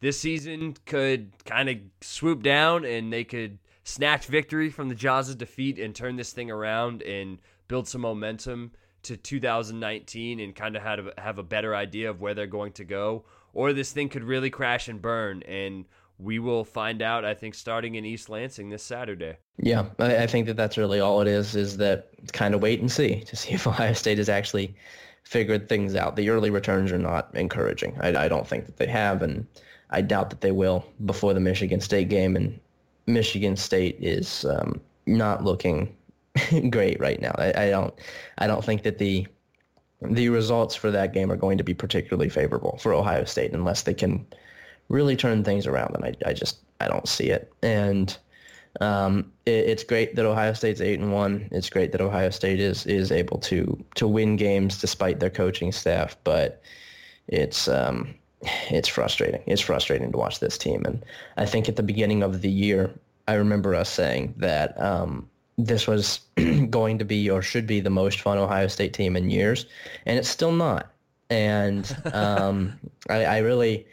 This season could kind of swoop down, and they could snatch victory from the jaws of defeat and turn this thing around and build some momentum to 2019 and kind of have a, have a better idea of where they're going to go. Or this thing could really crash and burn, and we will find out. I think starting in East Lansing this Saturday. Yeah, I, I think that that's really all it is. Is that kind of wait and see to (laughs) see if Ohio State has actually figured things out. The early returns are not encouraging. I, I don't think that they have, and I doubt that they will before the Michigan State game. And Michigan State is um, not looking (laughs) great right now. I, I, don't I don't think that the the results for that game are going to be particularly favorable for Ohio State unless they can really turn things around. And I, I just I don't see it. And um, it, it's great that Ohio State's eight and one. It's great that Ohio State is is able to to win games despite their coaching staff, but it's um, it's frustrating. It's frustrating to watch this team. And I think at the beginning of the year, I remember us saying that um, this was (clears throat) going to be or should be the most fun Ohio State team in years, and it's still not. And (laughs) um, I, I really,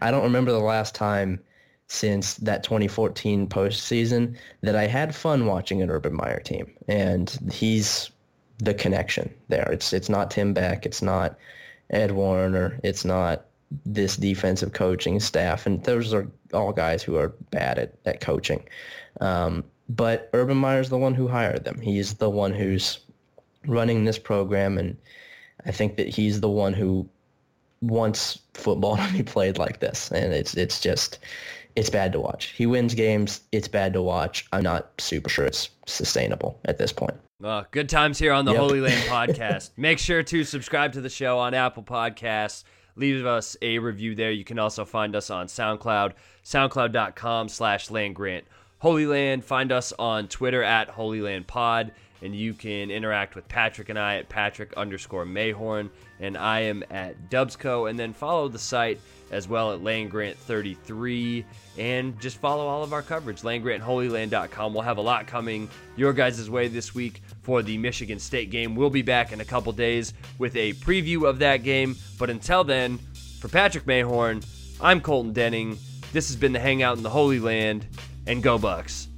I don't remember the last time since that 2014 postseason that I had fun watching an Urban Meyer team, and he's the connection there. It's it's not Tim Beck, it's not Ed Warinner, it's not this defensive coaching staff, and those are all guys who are bad at, at coaching. Um, but Urban Meyer's the one who hired them. He's the one who's running this program, and I think that he's the one who wants football (laughs) to be played like this. And it's it's just it's bad to watch. He wins games. It's bad to watch. I'm not super sure it's sustainable at this point. Uh, good times here on the yep. Holy Land (laughs) podcast. Make sure to subscribe to the show on Apple Podcasts leave us a review there. You can also find us on SoundCloud, soundcloud.com slash landgrant. Holy Land, find us on Twitter at Holy Land Pod, and you can interact with Patrick and I at Patrick underscore Mayhorn, and I am at Dubsco, and then follow the site as well at landgrant33, and just follow all of our coverage, landgrantholyland.com. We'll have a lot coming your guys' way this week for the Michigan State game. We'll be back in a couple days with a preview of that game. But until then, for Patrick Mayhorn, I'm Colton Denning. This has been the Hangout in the Holy Land, and go Bucks.